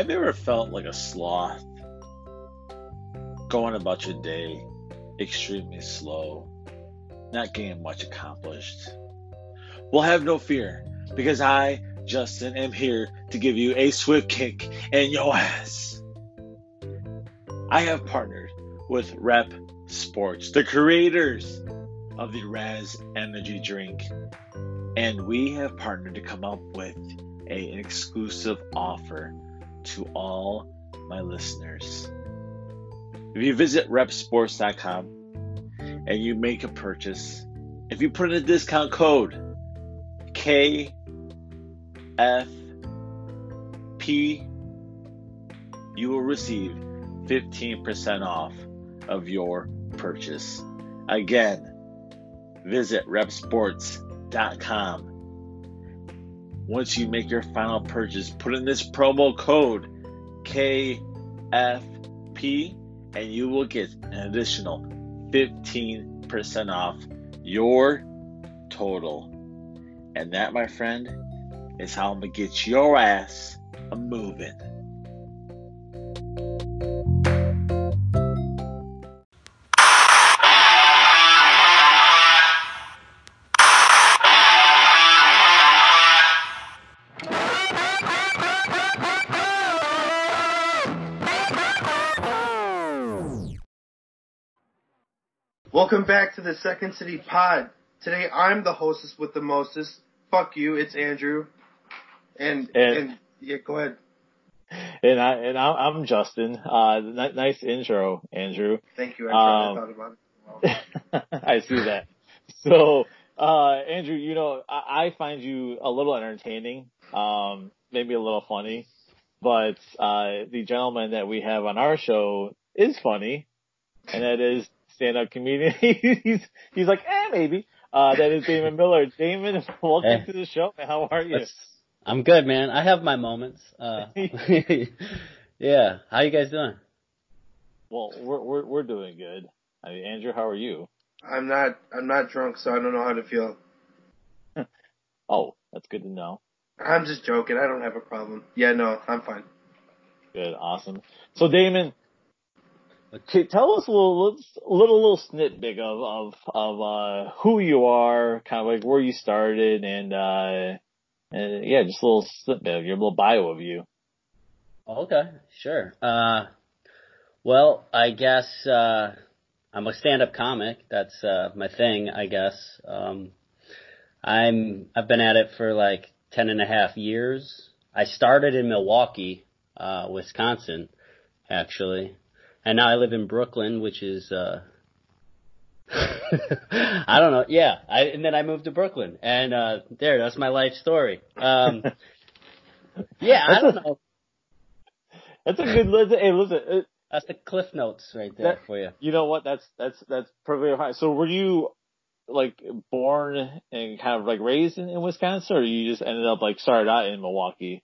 Have you ever felt like a sloth? Going about your day extremely slow, not getting much accomplished? Well, have no fear, because I, Justin, am here to give you a swift kick in your ass. I have partnered with Rep Sports, the creators of the Raz Energy Drink, and we have partnered to come up with a, an exclusive offer to all my listeners. If you visit repsports.com and you make a purchase, if you put in a discount code KFP, you will receive 15% off of your purchase. Again, visit repsports.com. Once you make your final purchase, put in this promo code KFP and you will get an additional 15% off your total. And that, my friend, is how I'm going to get your ass a moving. Welcome back to the Second City Pod. Today I'm the hostess with the mostest. Fuck you, it's Andrew. And and, And- yeah, go ahead. And I and I'm, I'm Justin. Uh, n- nice intro, Andrew. Thank you. I. Um, I thought about it. I see that. So, uh, Andrew, you know, I, I find you a little entertaining, um, maybe a little funny, but uh, the gentleman that we have on our show is funny, and that is stand-up comedian. he's he's like, eh, maybe. Uh, that is Damon Millard. Damon, welcome Hey. to the show. man. How are you? That's- I'm good, man. I have my moments. Uh, yeah. How you guys doing? Well, we're we're we're doing good. I mean, Andrew, how are you? I'm not. I'm not drunk, so I don't know how to feel. Oh, that's good to know. I'm just joking. I don't have a problem. Yeah, no, I'm fine. Good, awesome. So Damon, t- tell us a little, little, little snippet of of of uh, who you are, kind of like where you started, and uh, and yeah, just a little snippet of your little bio of you. Okay, sure. Uh, well, I guess, uh, I'm a stand-up comic. That's, uh, my thing, I guess. Um, I'm, I've been at it for like ten and a half years. I started in Milwaukee, uh, Wisconsin, actually. And now I live in Brooklyn, which is, uh, I don't know. Yeah. I, and then I moved to Brooklyn and, uh, there, that's my life story. Um, yeah, I don't a- know. That's a good listen. Hey, listen. uh, That's the cliff notes right there That- for you. You know what? That's that's that's perfectly fine. So were you like born and kind of like raised in, in Wisconsin, or you just ended up like started out in Milwaukee?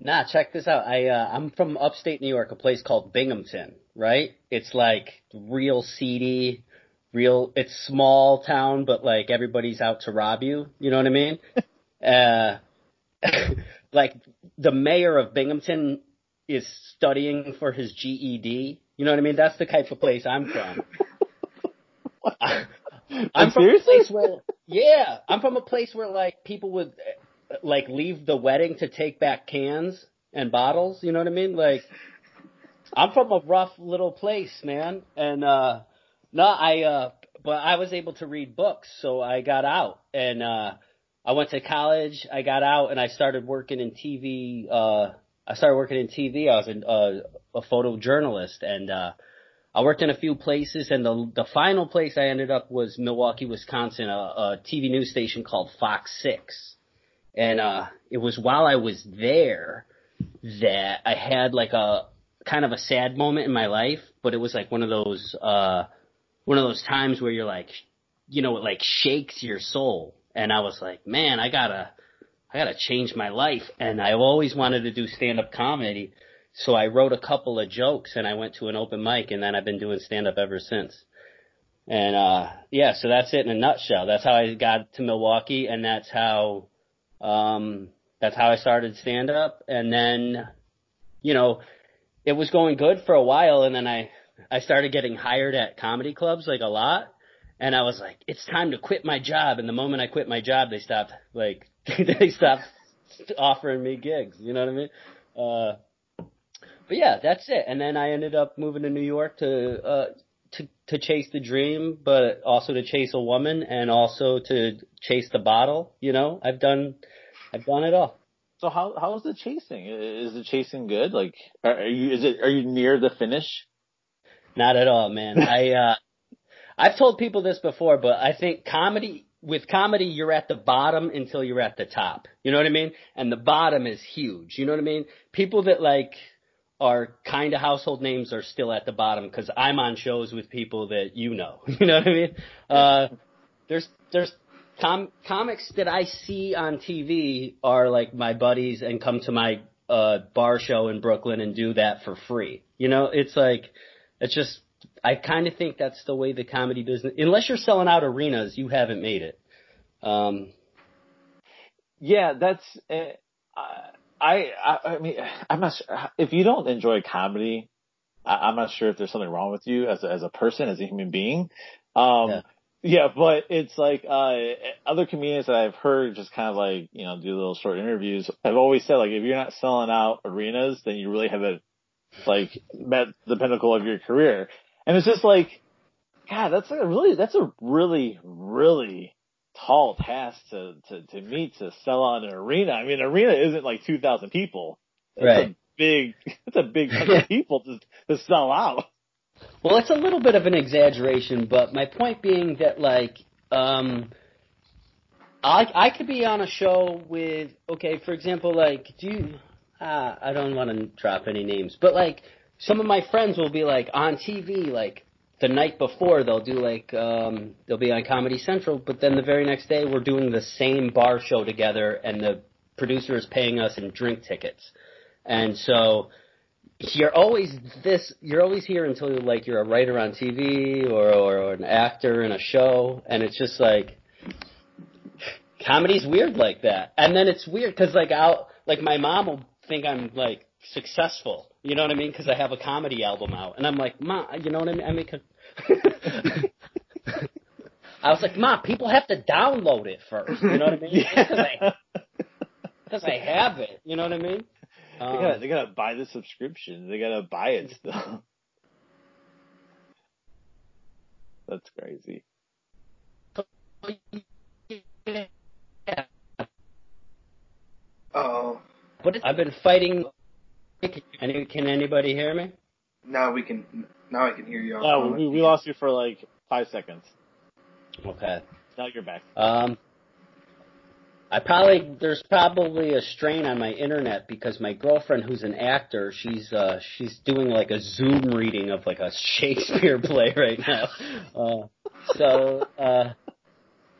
Nah, check this out. I uh, I'm from upstate New York, a place called Binghamton, right? It's like real seedy, real. It's small town, but like everybody's out to rob you. You know what I mean? uh, like the mayor of Binghamton is studying for his GED. You know what I mean? That's the type of place I'm from. I- I'm from a seriously? place where, yeah, I'm from a place where like people would uh, like leave the wedding to take back cans and bottles. You know what I mean? Like, I'm from a rough little place, man. And uh, no, I uh, but I was able to read books, so I got out and uh, I went to college. I got out and I started working in TV. Uh, I started working in TV. I was an, uh, a photojournalist and. Uh, I worked in a few places, and the the final place I ended up was Milwaukee, Wisconsin, a, a TV news station called Fox Six, and uh, it was while I was there that I had like a kind of a sad moment in my life, but it was like one of those uh, one of those times where you're like, you know, it like shakes your soul, and I was like, man, I gotta I gotta change my life, and I always wanted to do stand up comedy. So I wrote a couple of jokes and I went to an open mic and then I've been doing stand up ever since. And uh yeah, so that's it in a nutshell. That's how I got to Milwaukee and that's how um that's how I started stand up and then you know, it was going good for a while and then I, I started getting hired at comedy clubs like a lot. And I was like, it's time to quit my job. And the moment I quit my job, they stopped, like, they stopped offering me gigs. You know what I mean? Uh, but yeah, that's it. And then I ended up moving to New York to, uh, to, to chase the dream, but also to chase a woman and also to chase the bottle. You know, I've done, I've done it all. So how how is the chasing? Is the chasing good? Like, are you is it are you near the finish? Not at all, man. I uh I've told people this before, but I think comedy with comedy you're at the bottom until you're at the top. You know what I mean? And the bottom is huge. You know what I mean? People that like are kind of household names are still at the bottom because I'm on shows with people that you know. You know what I mean? Uh, there's there's com- comics that I see on TV are like my buddies and come to my uh bar show in Brooklyn and do that for free. You know, it's like it's just I kind of think that's the way the comedy business unless you're selling out arenas, you haven't made it. Um yeah, that's uh, I, I I I mean I'm not sure if you don't enjoy comedy, I, I'm not sure if there's something wrong with you as a, as a person, as a human being. Um, yeah. Yeah, but it's like uh other comedians that I've heard just kind of like, you know, do little short interviews I've always said like if you're not selling out arenas, then you really haven't like met the pinnacle of your career. And it's just like God, that's a really that's a really, really tall task to, to, to meet to sell out an arena. I mean, an arena isn't like two thousand people. It's right. a big it's a big bunch of people to to sell out. Well, it's a little bit of an exaggeration, but my point being that like um I I could be on a show with okay, for example, like do you uh, I don't want to drop any names, but like some of my friends will be like on TV like the night before they'll do like um they'll be on Comedy Central, but then the very next day we're doing the same bar show together and the producer is paying us in drink tickets. And so you're always this you're always here until you're like you're a writer on TV or, or an actor in a show and it's just like comedy's weird like that. And then it's weird because like I'll like my mom will think I'm like successful. You know what I mean? Because I have a comedy album out. And I'm like mom you know what I mean? I mean I was like mom people have to download it first you know what I mean because I, I have it you know what I mean um, they, gotta, they gotta buy the subscription. They gotta buy it still. That's crazy. Oh. But I've been fighting. Can, can anybody hear me? Now we can. Now I can hear you. No, we, we lost you for like five seconds. Okay. Now you're back. Um. I probably there's probably a strain on my internet because my girlfriend who's an actor, she's uh she's doing like a Zoom reading of like a Shakespeare play right now. Uh so uh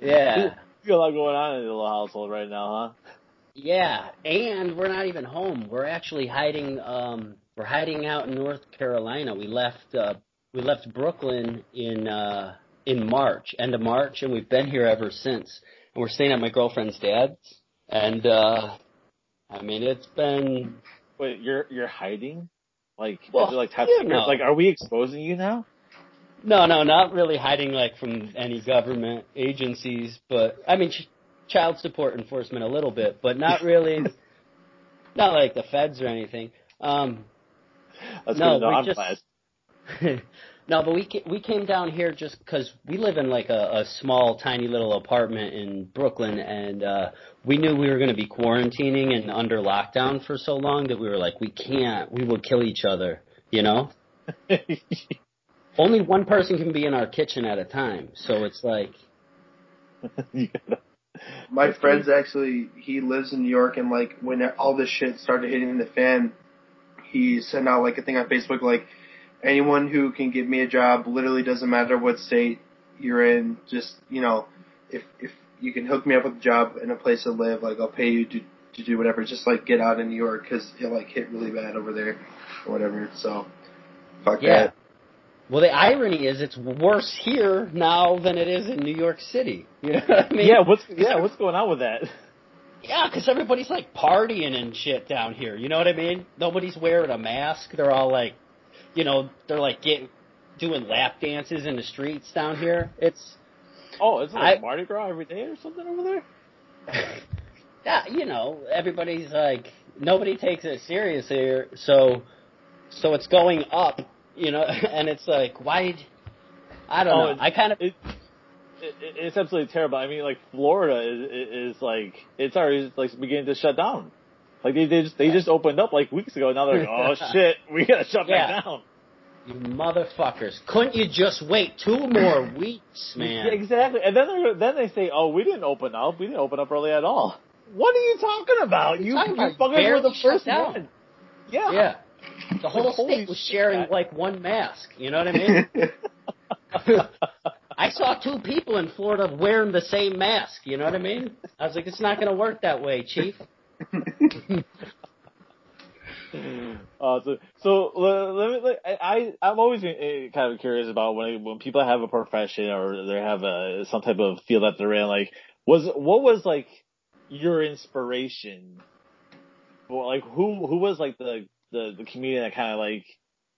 yeah. You got a lot going on in the little household right now, huh? Yeah, and we're not even home. We're actually hiding um we're hiding out in North Carolina. We left uh we left Brooklyn in uh in March, end of March, and we've been here ever since and we're staying at my girlfriend's dad's. And uh I mean, it's been. Wait, you're you're hiding? Like, well, is it like top secret? Like, are we exposing you now? No, no, not really hiding like from any government agencies, but I mean, ch- child support enforcement a little bit, but not really. not like the feds or anything. Um, That's No, good. No, we I'm just- glad. no, but we ca- we came down here just because we live in like a, a small, tiny little apartment in Brooklyn, and uh, we knew we were going to be quarantining and under lockdown for so long that we were like, we can't, we will kill each other, you know. Only one person can be in our kitchen at a time, so it's like, You My friend's actually he lives in New York and like when all this shit started hitting the fan, he sent out like a thing on Facebook like anyone who can give me a job, literally doesn't matter what state you're in, just you know, if if you can hook me up with a job and a place to live, like I'll pay you to to do whatever. Just like get out of New York because it like hit really bad over there or whatever. So fuck yeah. that. Well, the irony is it's worse here now than it is in New York City. You know what I mean? yeah, what's yeah, what's going on with that? Yeah, because everybody's like partying and shit down here. You know what I mean? Nobody's wearing a mask. They're all like, you know, they're like getting doing lap dances in the streets down here. It's Oh, it's like I- Mardi Gras every day or something over there. yeah, you know, everybody's like nobody takes it serious here, so so it's going up, you know, and it's like why? I don't Oh, know. I kind of It, it, it's absolutely terrible. I mean, like Florida is, is like it's already like beginning to shut down. Like they, they just they just opened up like weeks ago. Now they're like, oh shit, we gotta shut Yeah. back down. you motherfuckers. Couldn't you just wait two more weeks, man? Yeah, exactly. And then they then they say, oh, we didn't open up. We didn't open up early at all. What are you talking about? You talking you about fuckers were the first one. Yeah. Yeah. The whole state was sharing like one mask. You know what I mean? I saw two people in Florida wearing the same mask. You know what I mean? I was like, it's not going to work that way, Chief. Uh, so, so let me, like, I, I- I'm always uh, kind of curious about when when people have a profession or they have a some type of field that they're in. Like, was what was like your inspiration? Like who who was like the the, the comedian that kind of like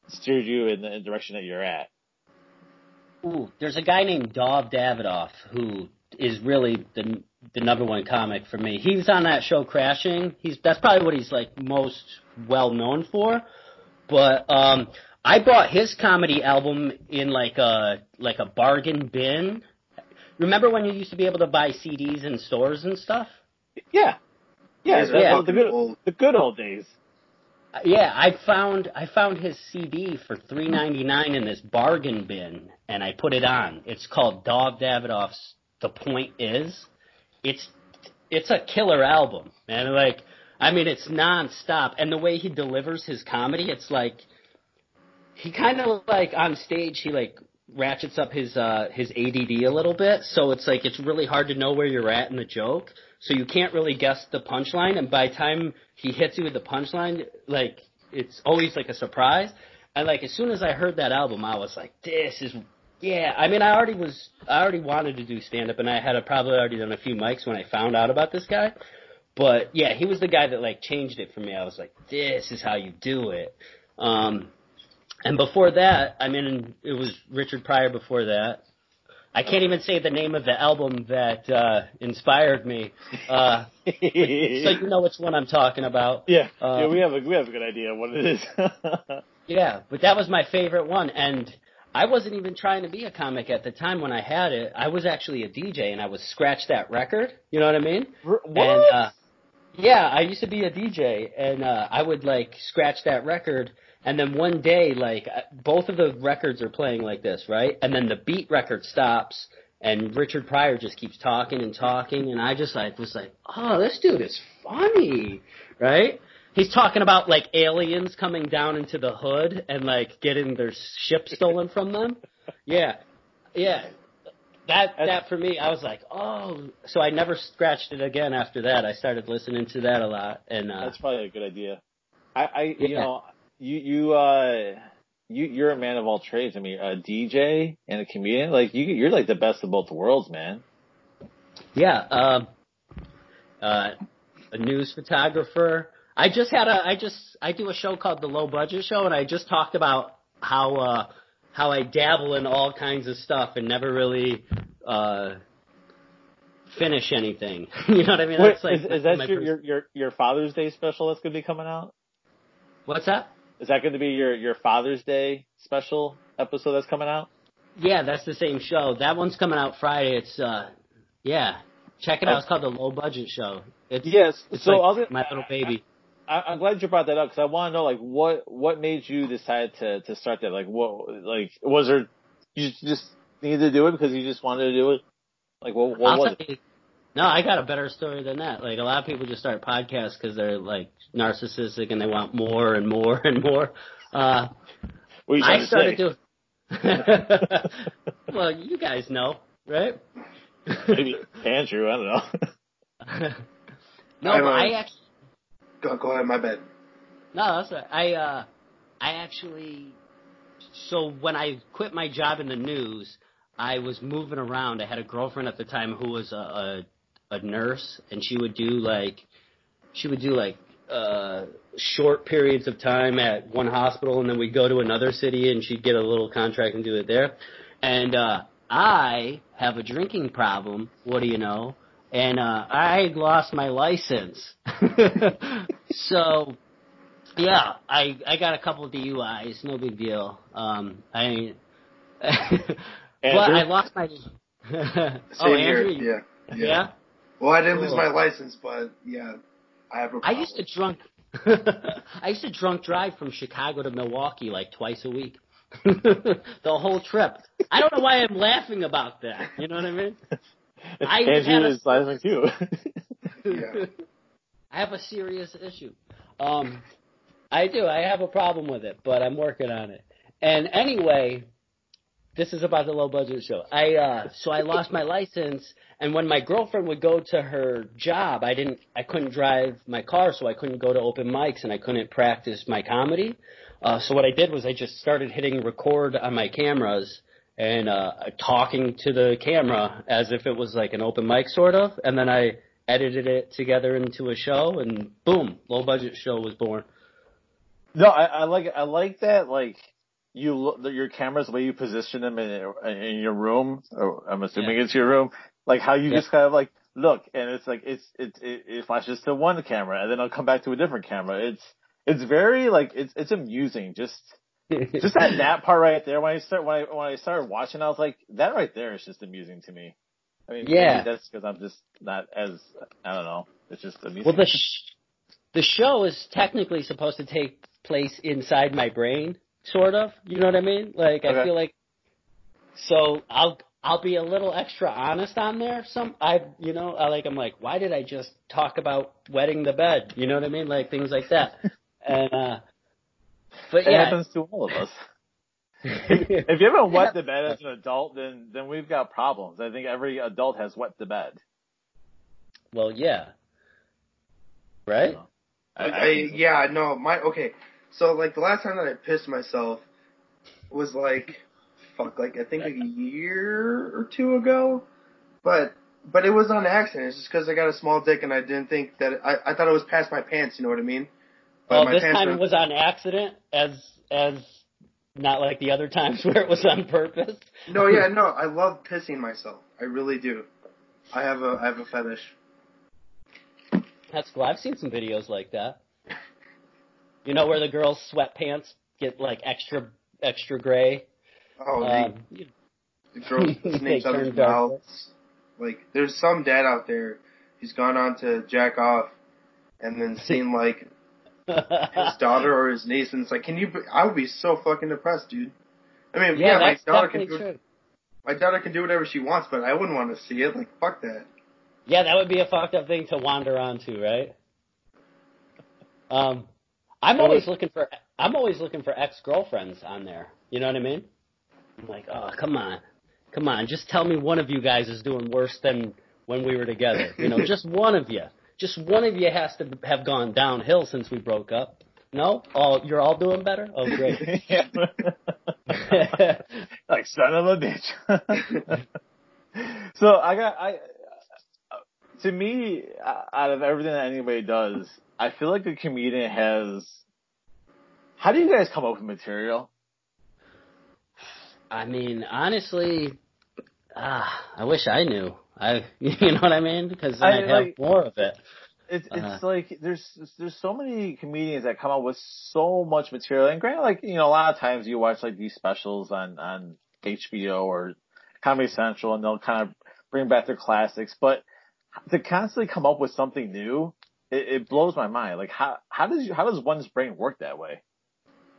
steered you in the direction that you're at? Ooh, there's a guy named Dov Davidoff who is really the the number one comic for me. He was on that show Crashing. He's that's probably what he's like most well known for. But um I bought his comedy album in like a like a bargain bin. Remember when you used to be able to buy CDs in stores and stuff? Yeah, yeah, Guys the, yeah. the good fucking the good old days. Yeah, I found I found his CD for three ninety nine in this bargain bin, and I put it on. It's called Dov Davidoff's "The Point Is." It's it's a killer album, man. Like, I mean, it's nonstop, and the way he delivers his comedy, it's like he kind of like on stage he like ratchets up his uh his ADD a little bit, so it's like it's really hard to know where you're at in the joke. So you can't really guess the punchline, and by the time he hits you with the punchline, like it's always like a surprise. And like as soon as I heard that album, I was like, this is yeah. I mean, I already was I already wanted to do stand up, and I had a, probably already done a few mics when I found out about this guy. But yeah, he was the guy that like changed it for me. I was like, this is how you do it. Um, and before that, I mean, it was Richard Pryor before that. I can't even say the name of the album that uh, inspired me. Uh, so you know which one I'm talking about. yeah, Uh, yeah, we have a we have a good idea what it is. Yeah, but that was my favorite one, and I wasn't even trying to be a comic at the time when I had it. I was actually a DJ, and I was scratch that record. You know what I mean? what? And uh, yeah, I used to be a DJ, and uh, I would like scratch that record, and then one day, like uh, both of the records are playing like this, right? And then the beat record stops, and Richard Pryor just keeps talking and talking, and I just like was like, oh, this dude is funny, right? He's talking about like aliens coming down into the hood and like getting their ship stolen from them. Yeah, yeah. That that for me, I was like, oh. So I never scratched it again after that. I started listening to that a lot, and uh, That's probably a good idea. I, I you Yeah. know, you you uh you you're a man of all trades. I mean, a DJ and a comedian. Like you, you're like the best of both worlds, man. yeah, um, uh, a news photographer. I just had a. I just I do a show called the Low Budget Show, and I just talked about how uh how I dabble in all kinds of stuff and never really uh finish anything. you know what I mean? Wait, like is, is that your, pers- your your your Father's Day special that's going to be coming out? What's that? Is that going to be your your Father's Day special episode that's coming out? Yeah, that's the same show. That one's coming out Friday. It's uh, yeah, check it out. It's called the Low Budget Show. It's Yes. it's so like my little baby. I, I'm glad you brought that up because I want to know like what what made you decide to to start that? Like what like was there you just needed to do it because you just wanted to do it? Like what what I'll was tell it? you, no, I got a better story than that. Like a lot of people just start podcasts because they're like narcissistic and they want more and more and more. Uh, What are you I to started doing. well, you guys know, right? Maybe Andrew, I don't know. no, I'm, but uh, I actually Go, go ahead, my bad. No, that's right. I uh, I actually. So when I quit my job in the news, I was moving around. I had a girlfriend at the time who was a, a, a nurse, and she would do like she would do like uh short periods of time at one hospital, and then we'd go to another city, and she'd get a little contract and do it there. And uh I have a drinking problem. What do you know? And uh I lost my license. so yeah, I I got a couple of DUIs, no big deal. Um I but I lost my Oh. Andrew, Yeah. Yeah. yeah. Well, I didn't lose my license, but yeah, I have a I used to drunk I used to drunk drive from Chicago to Milwaukee like twice a week. the whole trip. I don't know why I'm laughing about that. You know what I mean? I had Andrew a- is laughing too. Yeah. I have a serious issue. Um, I do. I have a problem with it, but I'm working on it. And anyway, this is about the low budget show. I uh, so I lost my license, and when my girlfriend would go to her job, I didn't. I couldn't drive my car, so I couldn't go to open mics, and I couldn't practice my comedy. Uh, so what I did was I just started hitting record on my cameras and uh, talking to the camera as if it was like an open mic sort of, and then I edited it together into a show, and boom, low budget show was born. no, I, I like I like that. Like you look your cameras, the way you position them in in your room. Or I'm assuming it's your room. Like how you Yeah. just kind of like look, and it's like it's it, it it flashes to one camera, and then I'll come back to a different camera. It's it's very like it's it's amusing. Just just that that part right there. When I start when I when I started watching, I was like, that right there is just amusing to me. I mean, Yeah. maybe that's because I'm just not as I don't know. It's just amusing. Well, the sh- the show is technically supposed to take place inside my brain, sort of. You know what I mean? Like I feel like so I'll I'll be a little extra honest on there. Some I you know I like I'm like why did I just talk about wetting the bed? You know what I mean? Like things like that. and uh but it happens to all of us. If you haven't wet the bed as an adult, then then we've got problems. I think every adult has wet the bed. well yeah, right? I, I I, yeah, no, my okay. So like the last time that I pissed myself was like fuck, like I think like a year or two ago, but but it was on accident. It's just because I got a small dick and I didn't think that I I thought it was past my pants. You know what I mean? But Well, this time were- it was on accident, as as not like the other times where it was on purpose. No, yeah, no. I love pissing myself. I really do. I have a I have a fetish. That's cool. I've seen some videos like that. You know where the girls' sweatpants get like extra extra gray. Oh, Um, the, the girls they listening to other's turn dark. mouths. Like, there's some dad out there who's gone on to jack off and then seen like his daughter or his niece, and it's like, can you? be- I would be so fucking depressed, dude. I mean, yeah, yeah, my daughter can do true. my daughter can do whatever she wants, but I wouldn't want to see it. Like, fuck that. Yeah, that would be a fucked up thing to wander onto, right? Um, I'm always looking for I'm always looking for ex girlfriends on there. You know what I mean? I'm like, oh come on, come on, just tell me one of you guys is doing worse than when we were together. You know, just one of you, just one of you has to have gone downhill since we broke up. No, all you're all doing better. Oh great. Like son of a bitch. so I got I. To me, uh, out of everything that anybody does, I feel like a comedian has. How do you guys come up with material? I mean, honestly, ah, I wish I knew. I, you know what I mean? Because I, I'd have like- more of it. It's it's Uh-huh. like there's there's so many comedians that come up with so much material, and granted, like you know, a lot of times you watch like these specials on on HBO or Comedy Central, and they'll kind of bring back their classics, but to constantly come up with something new, it, it blows my mind. Like how how does you, how does one's brain work that way?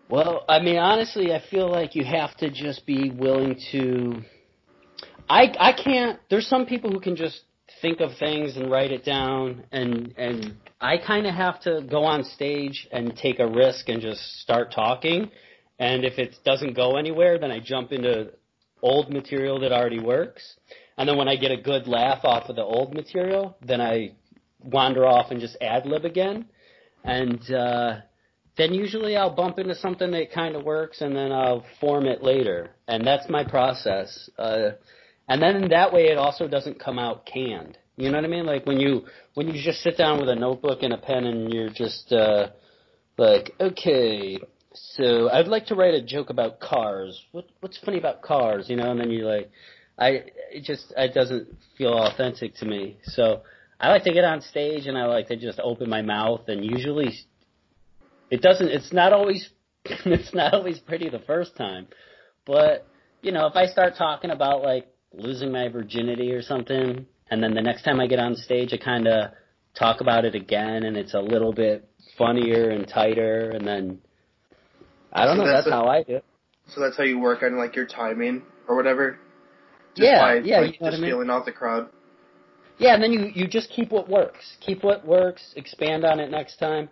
Well, I mean, honestly, I feel like you have to just be willing to. I I can't. There's some people who can just think of things and write it down, and and I kind of have to go on stage and take a risk and just start talking. And if it doesn't go anywhere, then I jump into old material that already works. And then when I get a good laugh off of the old material, then I wander off and just ad lib again. And uh, then usually I'll bump into something that kind of works and then I'll form it later. And that's my process. Uh, and then that way it also doesn't come out canned. You know what I mean? Like when you when you just sit down with a notebook and a pen and you're just uh like, okay, so I'd like to write a joke about cars. What what's funny about cars, you know? And then you're like I it just it doesn't feel authentic to me. So I like to get on stage and I like to just open my mouth and usually it doesn't it's not always it's not always pretty the first time. But, you know, if I start talking about like losing my virginity or something and then the next time I get on stage I kind of talk about it again and it's a little bit funnier and tighter and then I don't So know, that's that's a- how I do it. So that's how you work on like your timing or whatever. Just Yeah, by, yeah, like, you know just I mean? feeling out the crowd. Yeah, and then you you just keep what works. Keep what works. Expand on it next time.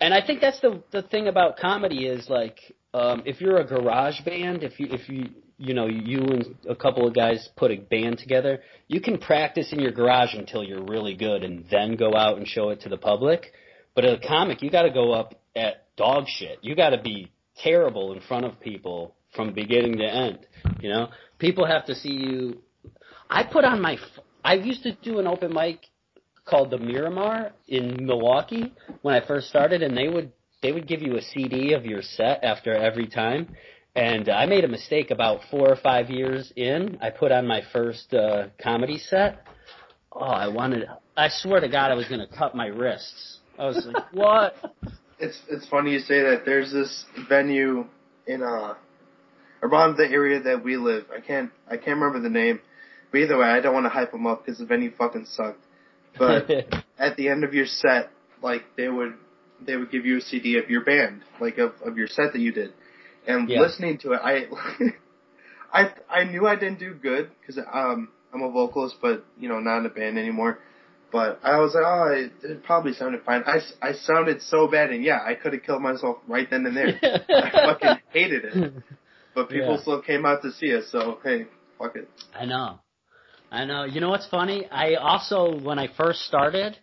And I think that's the the thing about comedy is like um, if you're a garage band, if you if you you know you and a couple of guys put a band together, you can practice in your garage until you're really good, and then go out and show it to the public. But as a comic, you got to go up at dog shit. You got to be terrible in front of people from beginning to end. You know, people have to see you. I put on my. i used to do an open mic called the Miramar in Milwaukee when I first started, and they would they would give you a CD of your set after every time. And I made a mistake about four or five years in. I put on my first uh, comedy set. Oh, I wanted. I swear to God, I was going to cut my wrists. I was like, what? It's it's funny you say that. There's this venue in uh around the area that we live. I can't I can't remember the name. But either way, I don't want to hype them up because the venue fucking sucked. But at the end of your set, like they would they would give you a CD of your band, like of of your set that you did. And Yeah. listening to it, I I I knew I didn't do good because um I'm a vocalist, but you know not in a band anymore. But I was like, oh, it, it probably sounded fine. I, I sounded so bad, and yeah, I could have killed myself right then and there. I fucking hated it. But people Yeah. still came out to see us, so hey, fuck it. I know. I know. You know what's funny? I also, when I first started,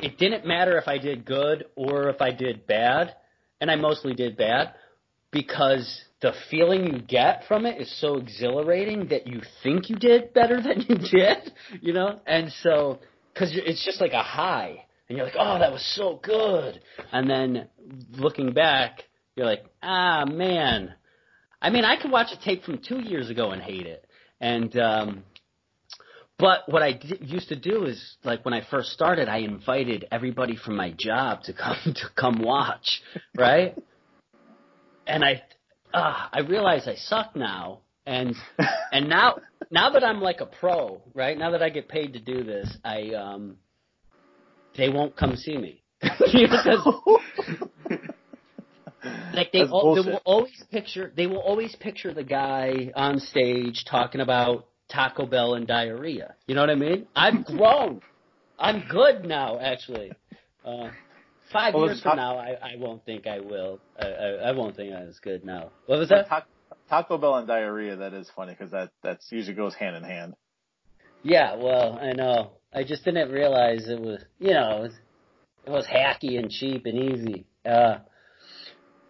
it didn't matter if I did good or if I did bad, and I mostly did bad, because the feeling you get from it is so exhilarating that you think you did better than you did, you know? And so, cause it's just like a high, and you're like, oh, that was so good. And then looking back, you're like, ah, man. I mean, I could watch a tape from two years ago and hate it. And, um, but what I d- used to do is, like when I first started, I invited everybody from my job to come to come watch, right? And I, uh, I realize I suck now, and and now now that I'm like a pro, right? Now that I get paid to do this, I um, they won't come see me because like they, That's al- they will always picture they will always picture the guy on stage talking about Taco Bell and diarrhea. You know what I mean? I'm grown. I'm good now, actually. Uh, five Well, years from ta- now, I, I won't think I will. I, I, I won't think I was good now. What was that? Ta- Taco Bell and diarrhea, that is funny because that that's usually goes hand in hand. Yeah, well, I know. I just didn't realize it was, you know, it was, it was hacky and cheap and easy. Uh,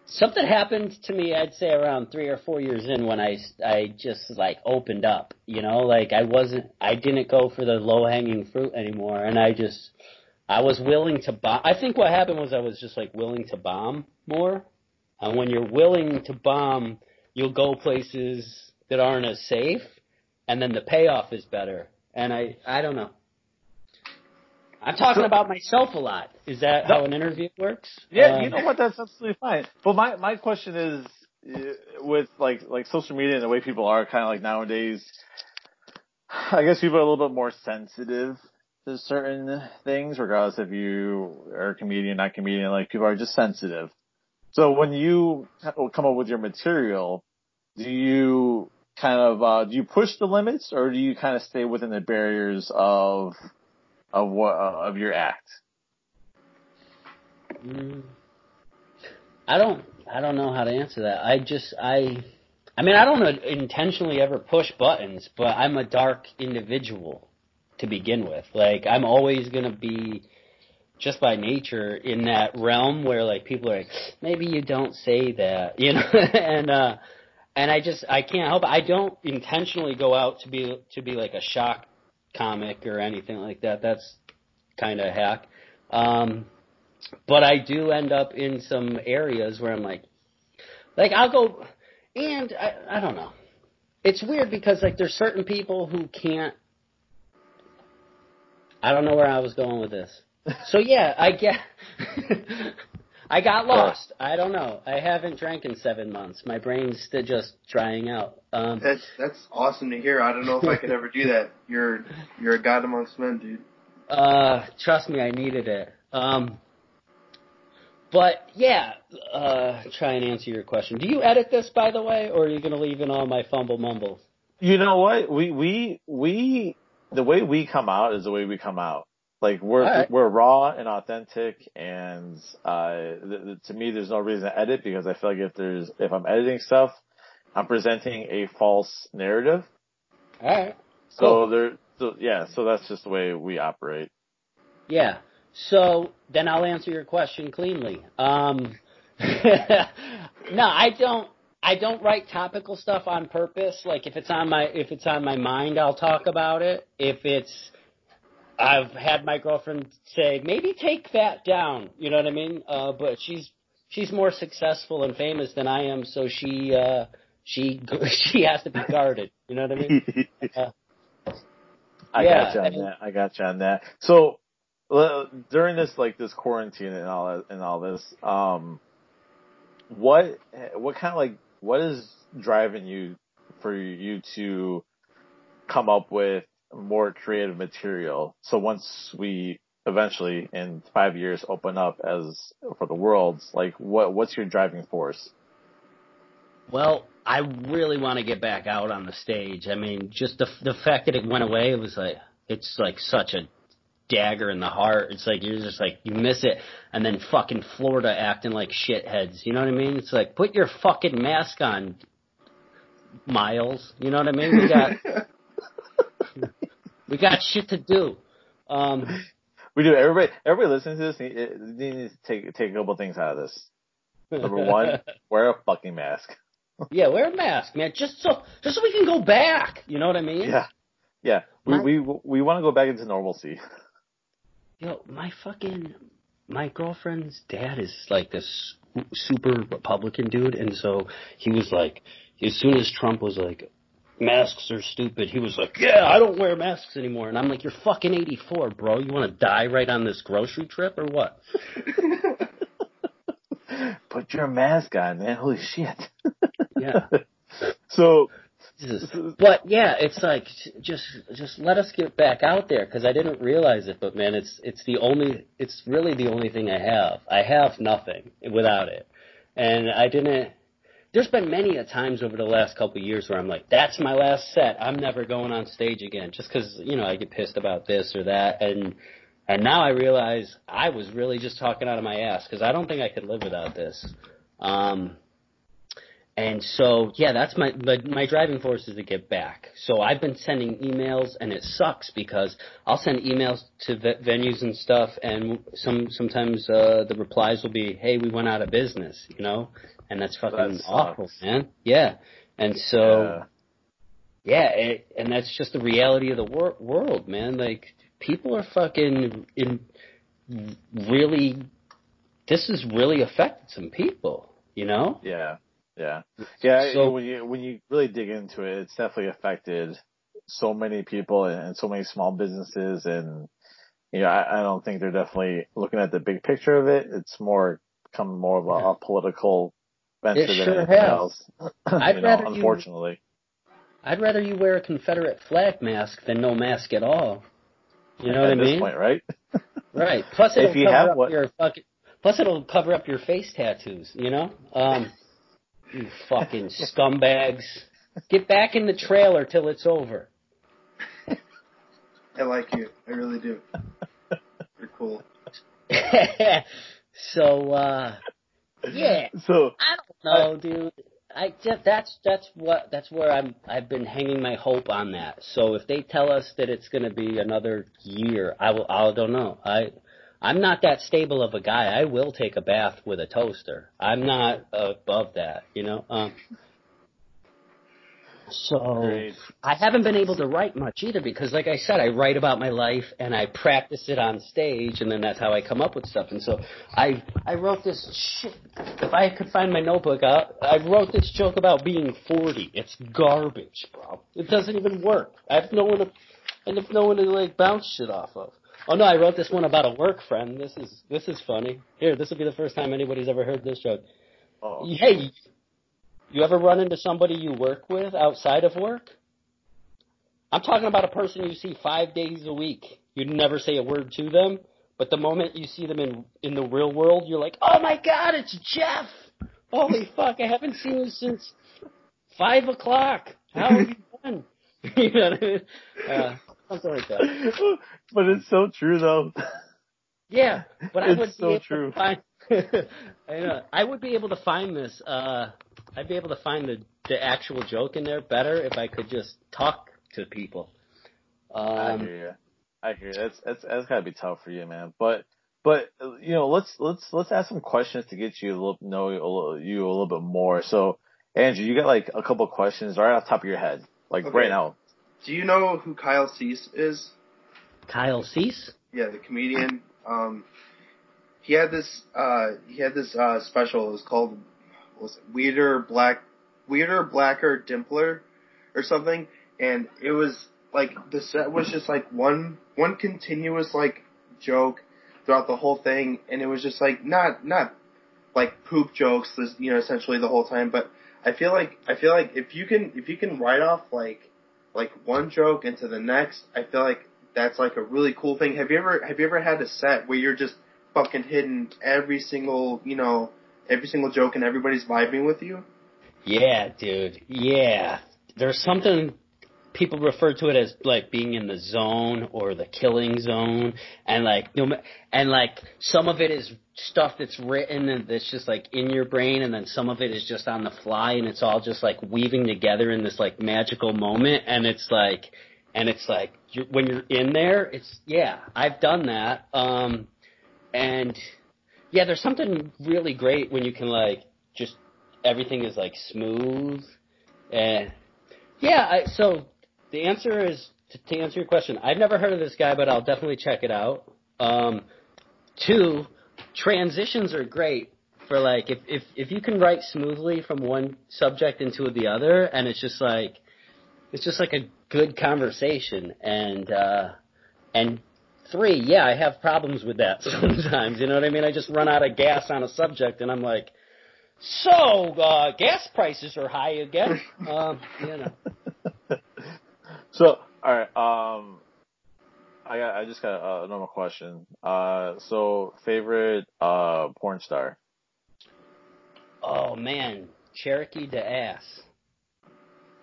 something happened to me, I'd say around three or four years in when I, I just like opened up, you know, like I wasn't, I didn't go for the low hanging fruit anymore and I just, I was willing to bomb. I think what happened was I was just like willing to bomb more. And when you're willing to bomb, you'll go places that aren't as safe and then the payoff is better. And I, I don't know. I'm talking about myself a lot. Is that how an interview works? Yeah, Uh, you know what? That's absolutely fine. But my my question is, uh, with like like social media and the way people are kind of like nowadays, I guess people are a little bit more sensitive to certain things, regardless if you are a comedian, not comedian. Like people are just sensitive. So when you come up with your material, do you kind of uh, do you push the limits, or do you kind of stay within the barriers of of what uh, of your act? Mm, I don't. I don't know how to answer that. I just. I. I mean, I don't intentionally ever push buttons, but I'm a dark individual to begin with. Like, I'm always gonna be just by nature in that realm where like people are like, maybe you don't say that, you know, and uh, and I just I can't help. I don't intentionally go out to be to be like a shock comic or anything like that. That's kind of hack. Um, but I do end up in some areas where I'm like, like I'll go, and I, I don't know. It's weird because like there's certain people who can't. I don't know where I was going with this. So yeah, I get. I got lost. I don't know. I haven't drank in seven months. My brain's still just drying out. Um, That's that's awesome to hear. I don't know if I could ever do that. You're you're a god amongst men, dude. Uh, trust me, I needed it. Um, but yeah, uh, try and answer your question. Do you edit this, by the way, or are you going to leave in all my fumble mumbles? You know what? We we we the way we come out is the way we come out. Like we're Alright. we're raw and authentic, and uh, th- th- to me, there's no reason to edit because I feel like if there's if I'm editing stuff, I'm presenting a false narrative. All right. So there, so yeah, so that's just the way we operate. Yeah. So then I'll answer your question cleanly. Um, no, I don't. I don't write topical stuff on purpose. Like if it's on my if it's on my mind, I'll talk about it. If it's I've had my girlfriend say maybe take that down. You know what I mean? Uh, but she's she's more successful and famous than I am, so she uh, she she has to be guarded. You know what I mean? Uh, I Yeah, got you on and- that. I got you on that. So well, during this like this quarantine and all and all this, um, what what kind of like what is driving you for you to come up with more creative material? So once we eventually in five years open up as for the worlds, like what what's your driving force? Well, I really want to get back out on the stage. I mean, just the the fact that it went away, it was like it's like such a dagger in the heart. It's like you're just like you miss it, and then fucking Florida acting like shitheads. You know what I mean? It's like put your fucking mask on, Miles. You know what I mean? We got we got shit to do. Um, We do. Everybody, everybody listening to this need- need to take take a couple things out of this. Number one, wear a fucking mask. yeah, wear a mask, man, just so just so we can go back. You know what I mean? Yeah, yeah. We My- we we want to go back into normalcy. Yo, my fucking my girlfriend's dad is like this super Republican dude, and so he was like, as soon as Trump was like, masks are stupid, he was like, yeah, I don't wear masks anymore, and I'm like, you're fucking 84, bro. You want to die right on this grocery trip or what? Put your mask on, man. Holy shit. Yeah. So Jesus. But yeah, it's like just just let us get back out there because I didn't realize it, but man, it's it's the only it's really the only thing I have. I have nothing without it, and I didn't. There's been many a times over the last couple of years where I'm like, that's my last set. I'm never going on stage again, just because you know I get pissed about this or that, and and now I realize I was really just talking out of my ass because I don't think I could live without this. Um, and so, yeah, that's my, my my driving force is to get back. So I've been sending emails, and it sucks because I'll send emails to ve- venues and stuff, and some sometimes uh, the replies will be, "Hey, we went out of business," you know, and that's fucking That awful, man. Yeah, and so yeah, it, and that's just the reality of the wor- world, man. Like people are fucking in really. This has really affected some people, you know. yeah, yeah, yeah. So- when you when you really dig into it, it's definitely affected so many people and, and so many small businesses, and you know, I, I don't think they're definitely looking at the big picture of it. It's more become more of a, a political venture It than sure anything has. else. I'd know, rather you- unfortunately. I'd rather you wear a Confederate flag mask than no mask at all. You know what at I this mean? point, right? Right. Plus it'll If you cover have up what- your fucking. Plus it'll cover up your face tattoos. You know. Um. You fucking scumbags. Get back in the trailer till it's over. I like you. I really do. You're cool. so uh yeah, So I don't know, dude. I just that's that's what that's where I'm I've been hanging my hope on that. So if they tell us that it's going to be another year, I will I don't know. I I'm not that stable of a guy. I will take a bath with a toaster. I'm not above that, you know. Um So Great. I haven't been able to write much either because, like I said, I write about my life and I practice it on stage, and then that's how I come up with stuff. And so I I wrote this shit. If I could find my notebook, I, I wrote this joke about being 40. It's garbage, bro. It doesn't even work. I have no one to, I have no one to like bounce shit off of. Oh no, I wrote this one about a work friend. This is this is funny. Here, this will be the first time anybody's ever heard this joke. Oh, Hey, you ever run into somebody you work with outside of work? I'm talking about a person you see five days a week. You'd never say a word to them, but the moment you see them in in the real world, you're like, "Oh my God, it's Jeff! Holy fuck, I haven't seen you since five o'clock. How have you been?" you know what I mean? Uh, something like that. but it's so true though. Yeah, but I It's would be so able true. To find, I know. I would be able to find this. Uh, I'd be able to find the the actual joke in there better if I could just talk to people. I Um, hear you. I hear you. That's that's that's gotta be tough for you, man. But but you know, let's let's let's ask some questions to get you a little know you a little, you a little bit more. So, Andrew, you got like a couple questions right off the top of your head, like Okay. right now. Do you know who Kyle Cease is? Kyle Cease. Yeah, the comedian. Um, he had this. Uh, he had this uh, special. It was called what was it Weirder Black, Weirder Blacker Dimpler, or something. And it was like the set was just like one one continuous like joke throughout the whole thing, and it was just like not not like poop jokes. You know essentially the whole time, but I feel like I feel like if you can if you can write off like like one joke into the next, I feel like that's like a really cool thing. Have you ever have you ever had a set where you're just fucking hitting every single you know every single joke and everybody's vibing with you? Yeah, dude. Yeah. There's something people refer to it as like being in the zone or the killing zone. And like no and like some of it is stuff that's written and that's just like in your brain and then some of it is just on the fly and it's all just like weaving together in this like magical moment. And it's like and it's like you're, when you're in there it's yeah I've done that. Um and yeah there's something really great when you can like just everything is like smooth. And yeah I, so the answer is to, to answer your question i've never heard of this guy but i'll definitely check it out. Um two transitions are great for like if if if you can write smoothly from one subject into the other and it's just like it's just like a good conversation. And uh and three yeah i have problems with that sometimes you know what i mean? I just run out of gas on a subject and i'm like so uh gas prices are high again? Um you know So, all right. Um, I got. I just got a normal question. Uh, so favorite uh porn star. oh man cherokee to ass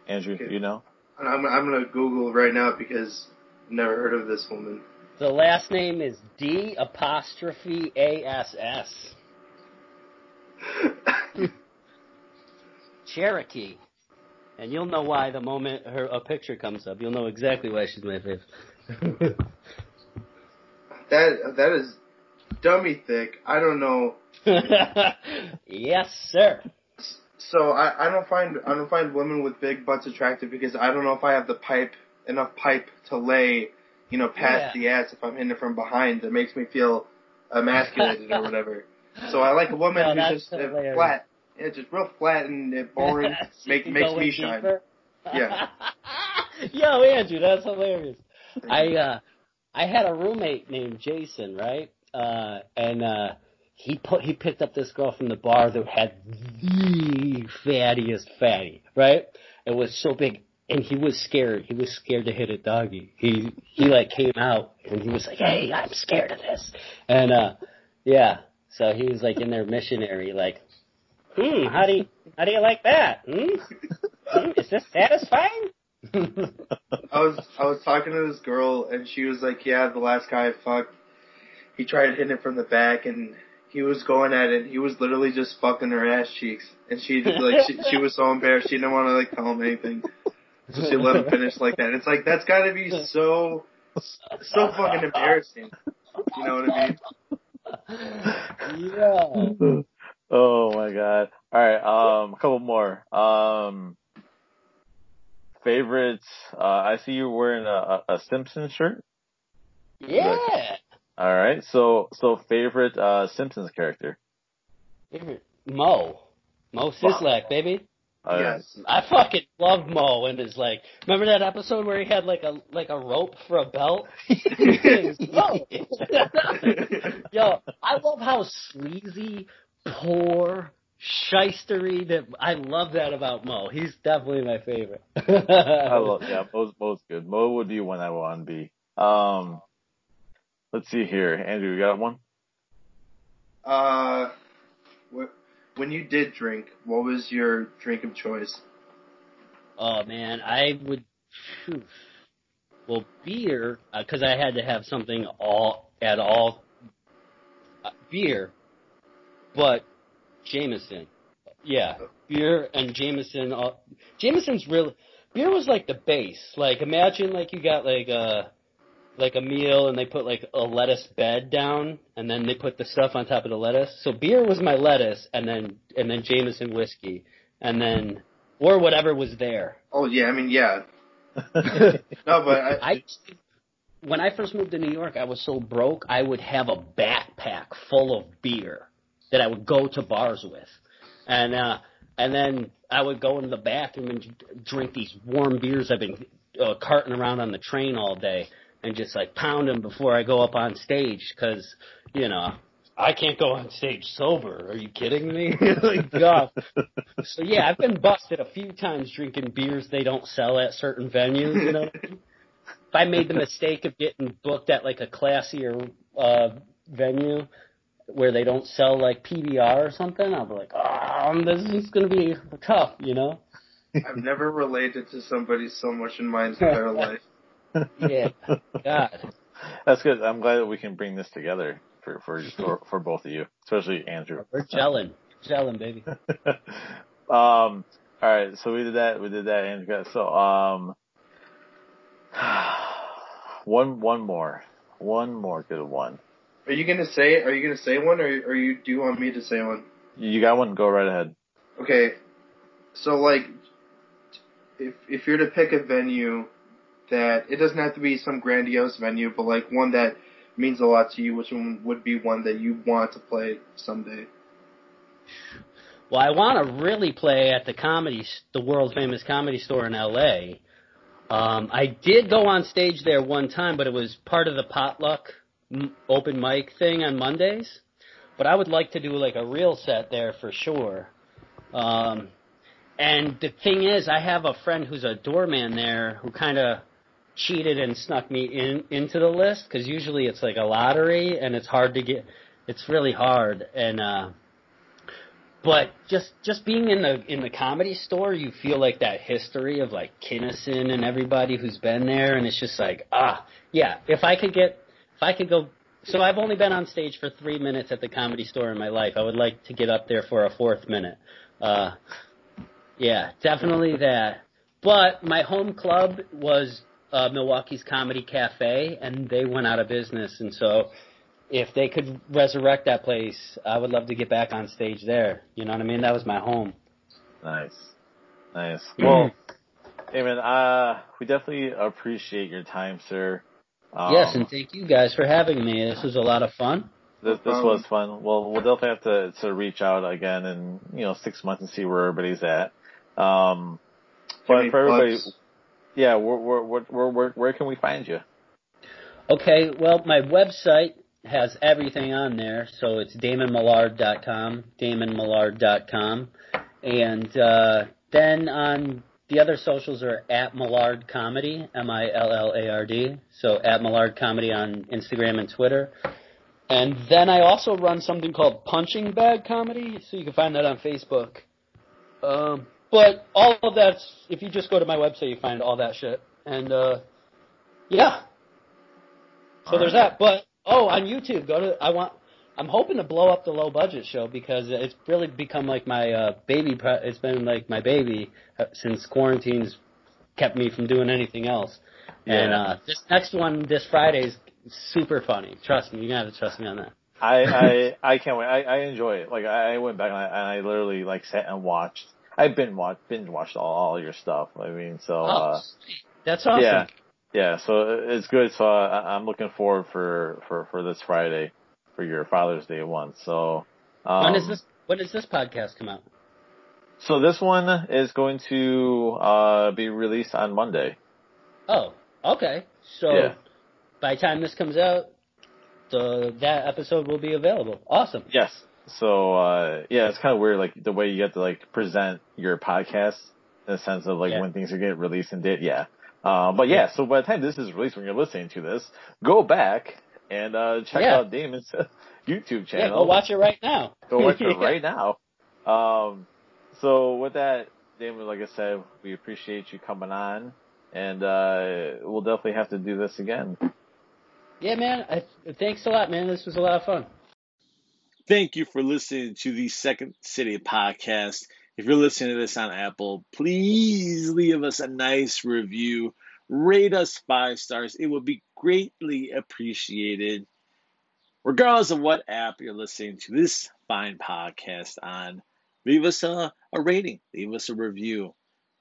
Andrew, Okay. you know? I'm I'm gonna Google right now because I've never heard of this woman. the last name is d apostrophe a s s Cherokee. And you'll know why the moment her a picture comes up. You'll know exactly why she's my favorite. That that is dummy thick. I don't know. yes, sir. So I, I don't find I don't find women with big butts attractive because I don't know if I have the pipe enough pipe to lay, you know, past Yeah. the ass if I'm hitting it from behind. That makes me feel emasculated or whatever. So I like a woman Oh, who's just uh, hilarious. flat. Yeah, just real flat and uh, boring. Make, makes me in shine. deeper? Yeah. Yo, Andrew, that's hilarious. I uh I had a roommate named Jason, right? Uh and uh he put he picked up this girl from the bar that had the fattiest fatty, right? It was so big and he was scared. He was scared to hit a doggy. He he like came out and he was like, "Hey, I'm scared of this." And uh yeah, so he was like in there missionary like, "Hmm, how do you how do you like that? Hmm? Hmm, Is this satisfying?" I was I was talking to this girl and she was like, "Yeah, the last guy I fucked, he tried hitting it from the back and he was going at it. He was literally just fucking her ass cheeks, and she like she, she was so embarrassed. She didn't want to like tell him anything, so she let him finish like that. It's like that's got to be so so fucking embarrassing. You know what I mean? yeah. Oh my god. All right. Um, a couple more. Um, favorite. Uh, I see you wearing a, a Simpsons shirt. Yeah. All right. So so favorite uh, Simpsons character. Favorite Moe. Moe Szyslak, baby. Uh, yes. I fucking love Moe and his like. Remember that episode where he had like a like a rope for a belt? Yo, I love how sleazy, poor, shystery. That I love that about Moe. He's definitely my favorite. I love yeah. Moe's Moe's good. Moe would be one I want to be. Um, let's see here, Andrew. You got one? Uh, wh- when you did drink, what was your drink of choice? Oh man, I would. phew. Well, beer because I had to have something all at all. Uh, beer, but Jameson. Yeah, beer and Jameson. Uh, Jameson's real. Beer was like the base. Like imagine like you got like a like a meal and they put like a lettuce bed down and then they put the stuff on top of the lettuce. So beer was my lettuce and then and then Jameson whiskey and then or whatever was there. Oh yeah, I mean yeah. No, but I, I when I first moved to New York, I was so broke. I would have a backpack full of beer that I would go to bars with, and uh, and then I would go into the bathroom and drink these warm beers I've been uh, carting around on the train all day, and just like pound them before I go up on stage because you know. I can't go on stage sober. Are you kidding me? like. So yeah, I've been busted a few times drinking beers they don't sell at certain venues. You know, if I made the mistake of getting booked at like a classier uh, venue where they don't sell like PBR or something, I'll be like, oh, this is gonna be tough. You know? I've never related to somebody so much in my entire life. Yeah. God. That's good. I'm glad that we can bring this together for for for, for both of you, especially Andrew. We're gelling, gelling, baby. um. All right. So we did that. We did that. Andrew. So um. One one more. One more good one. Are you gonna say? Are you gonna say one, or, or you do you want me to say one? You got one? Go right ahead. Okay, so like, if if you're to pick a venue that it doesn't have to be some grandiose venue, but like one that means a lot to you, which one would be one that you want to play someday? Well, I want to really play at the comedy, the world famous comedy store in L.A. Um, I did go on stage there one time, but it was part of the potluck m- open mic thing on Mondays. But I would like to do like a real set there for sure. Um, and the thing is, I have a friend who's a doorman there who kind of cheated and snuck me in into the list because usually it's like a lottery and it's hard to get. It's really hard and. uh but just just being in the in the comedy store, you feel like that history of like Kinison and everybody who's been there, and it's just like ah yeah. If I could get if I could go, so I've only been on stage for three minutes at the comedy store in my life. I would like to get up there for a fourth minute. Uh, yeah, definitely that. But my home club was uh, Milwaukee's Comedy Cafe, and they went out of business, and so if they could resurrect that place, I would love to get back on stage there. You know what I mean? That was my home. Nice. Nice. Well, man, uh, we definitely appreciate your time, sir. Um, yes, and thank you guys for having me. This was a lot of fun. this, this problem. was fun. Well, we'll definitely have to, to reach out again in, you know, six months and see where everybody's at. Um, but for everybody, plugs? yeah, where, where, where, where, where, where can we find you? Okay, well, my website has everything on there, so it's damonmillard.com, damonmillard.com, and uh, then on the other socials are at Millard Comedy, M-I-L-L-A-R-D, so at Millard Comedy on Instagram and Twitter. And then I also run something called Punching Bag Comedy, so you can find that on Facebook. Um, but all of that's, if you just go to my website, you find all that shit. And, uh, yeah. So there's that. But, oh, on YouTube, go to, I want, I'm hoping to blow up the low budget show because it's really become like my, uh, baby, pre- it's been like my baby uh, since quarantine's kept me from doing anything else. And, uh, this next one, this Friday is super funny. Trust me, you gotta trust me on that. I, I, I can't wait. I, I enjoy it. Like I, went back and I, and I literally like sat and watched I binge watch binge watched all, all your stuff. I mean, so Oh, uh, that's awesome. yeah, yeah. So it's good. So I, I'm looking forward for for for this Friday for your Father's Day one. So um, when is this? When does this podcast come out? So this one is going to uh, be released on Monday. Oh, okay. So Yeah. by the time this comes out, the that episode will be available. Awesome. Yes. So uh, yeah, it's kind of weird, like the way you get to like present your podcast in the sense of like Yeah. when things are getting released and did. Yeah. Uh, but yeah, so by the time this is released, when you're listening to this, go back and uh, check Yeah. out Damon's YouTube channel. Yeah, channel. go watch it right now. Go watch it right now. Um, so with that, Damon, like I said, we appreciate you coming on, and uh, we'll definitely have to do this again. Yeah, man. I, thanks a lot, man. This was a lot of fun. Thank you for listening to the Second City podcast. If you're listening to this on Apple, please leave us a nice review. Rate us five stars. It would be greatly appreciated. Regardless of what app you're listening to this fine podcast on, leave us a, a rating, leave us a review.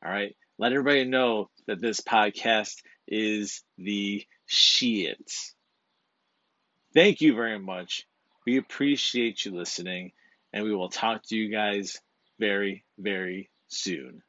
All right. Let everybody know that this podcast is the shit. Thank you very much. We appreciate you listening, and we will talk to you guys very, very soon.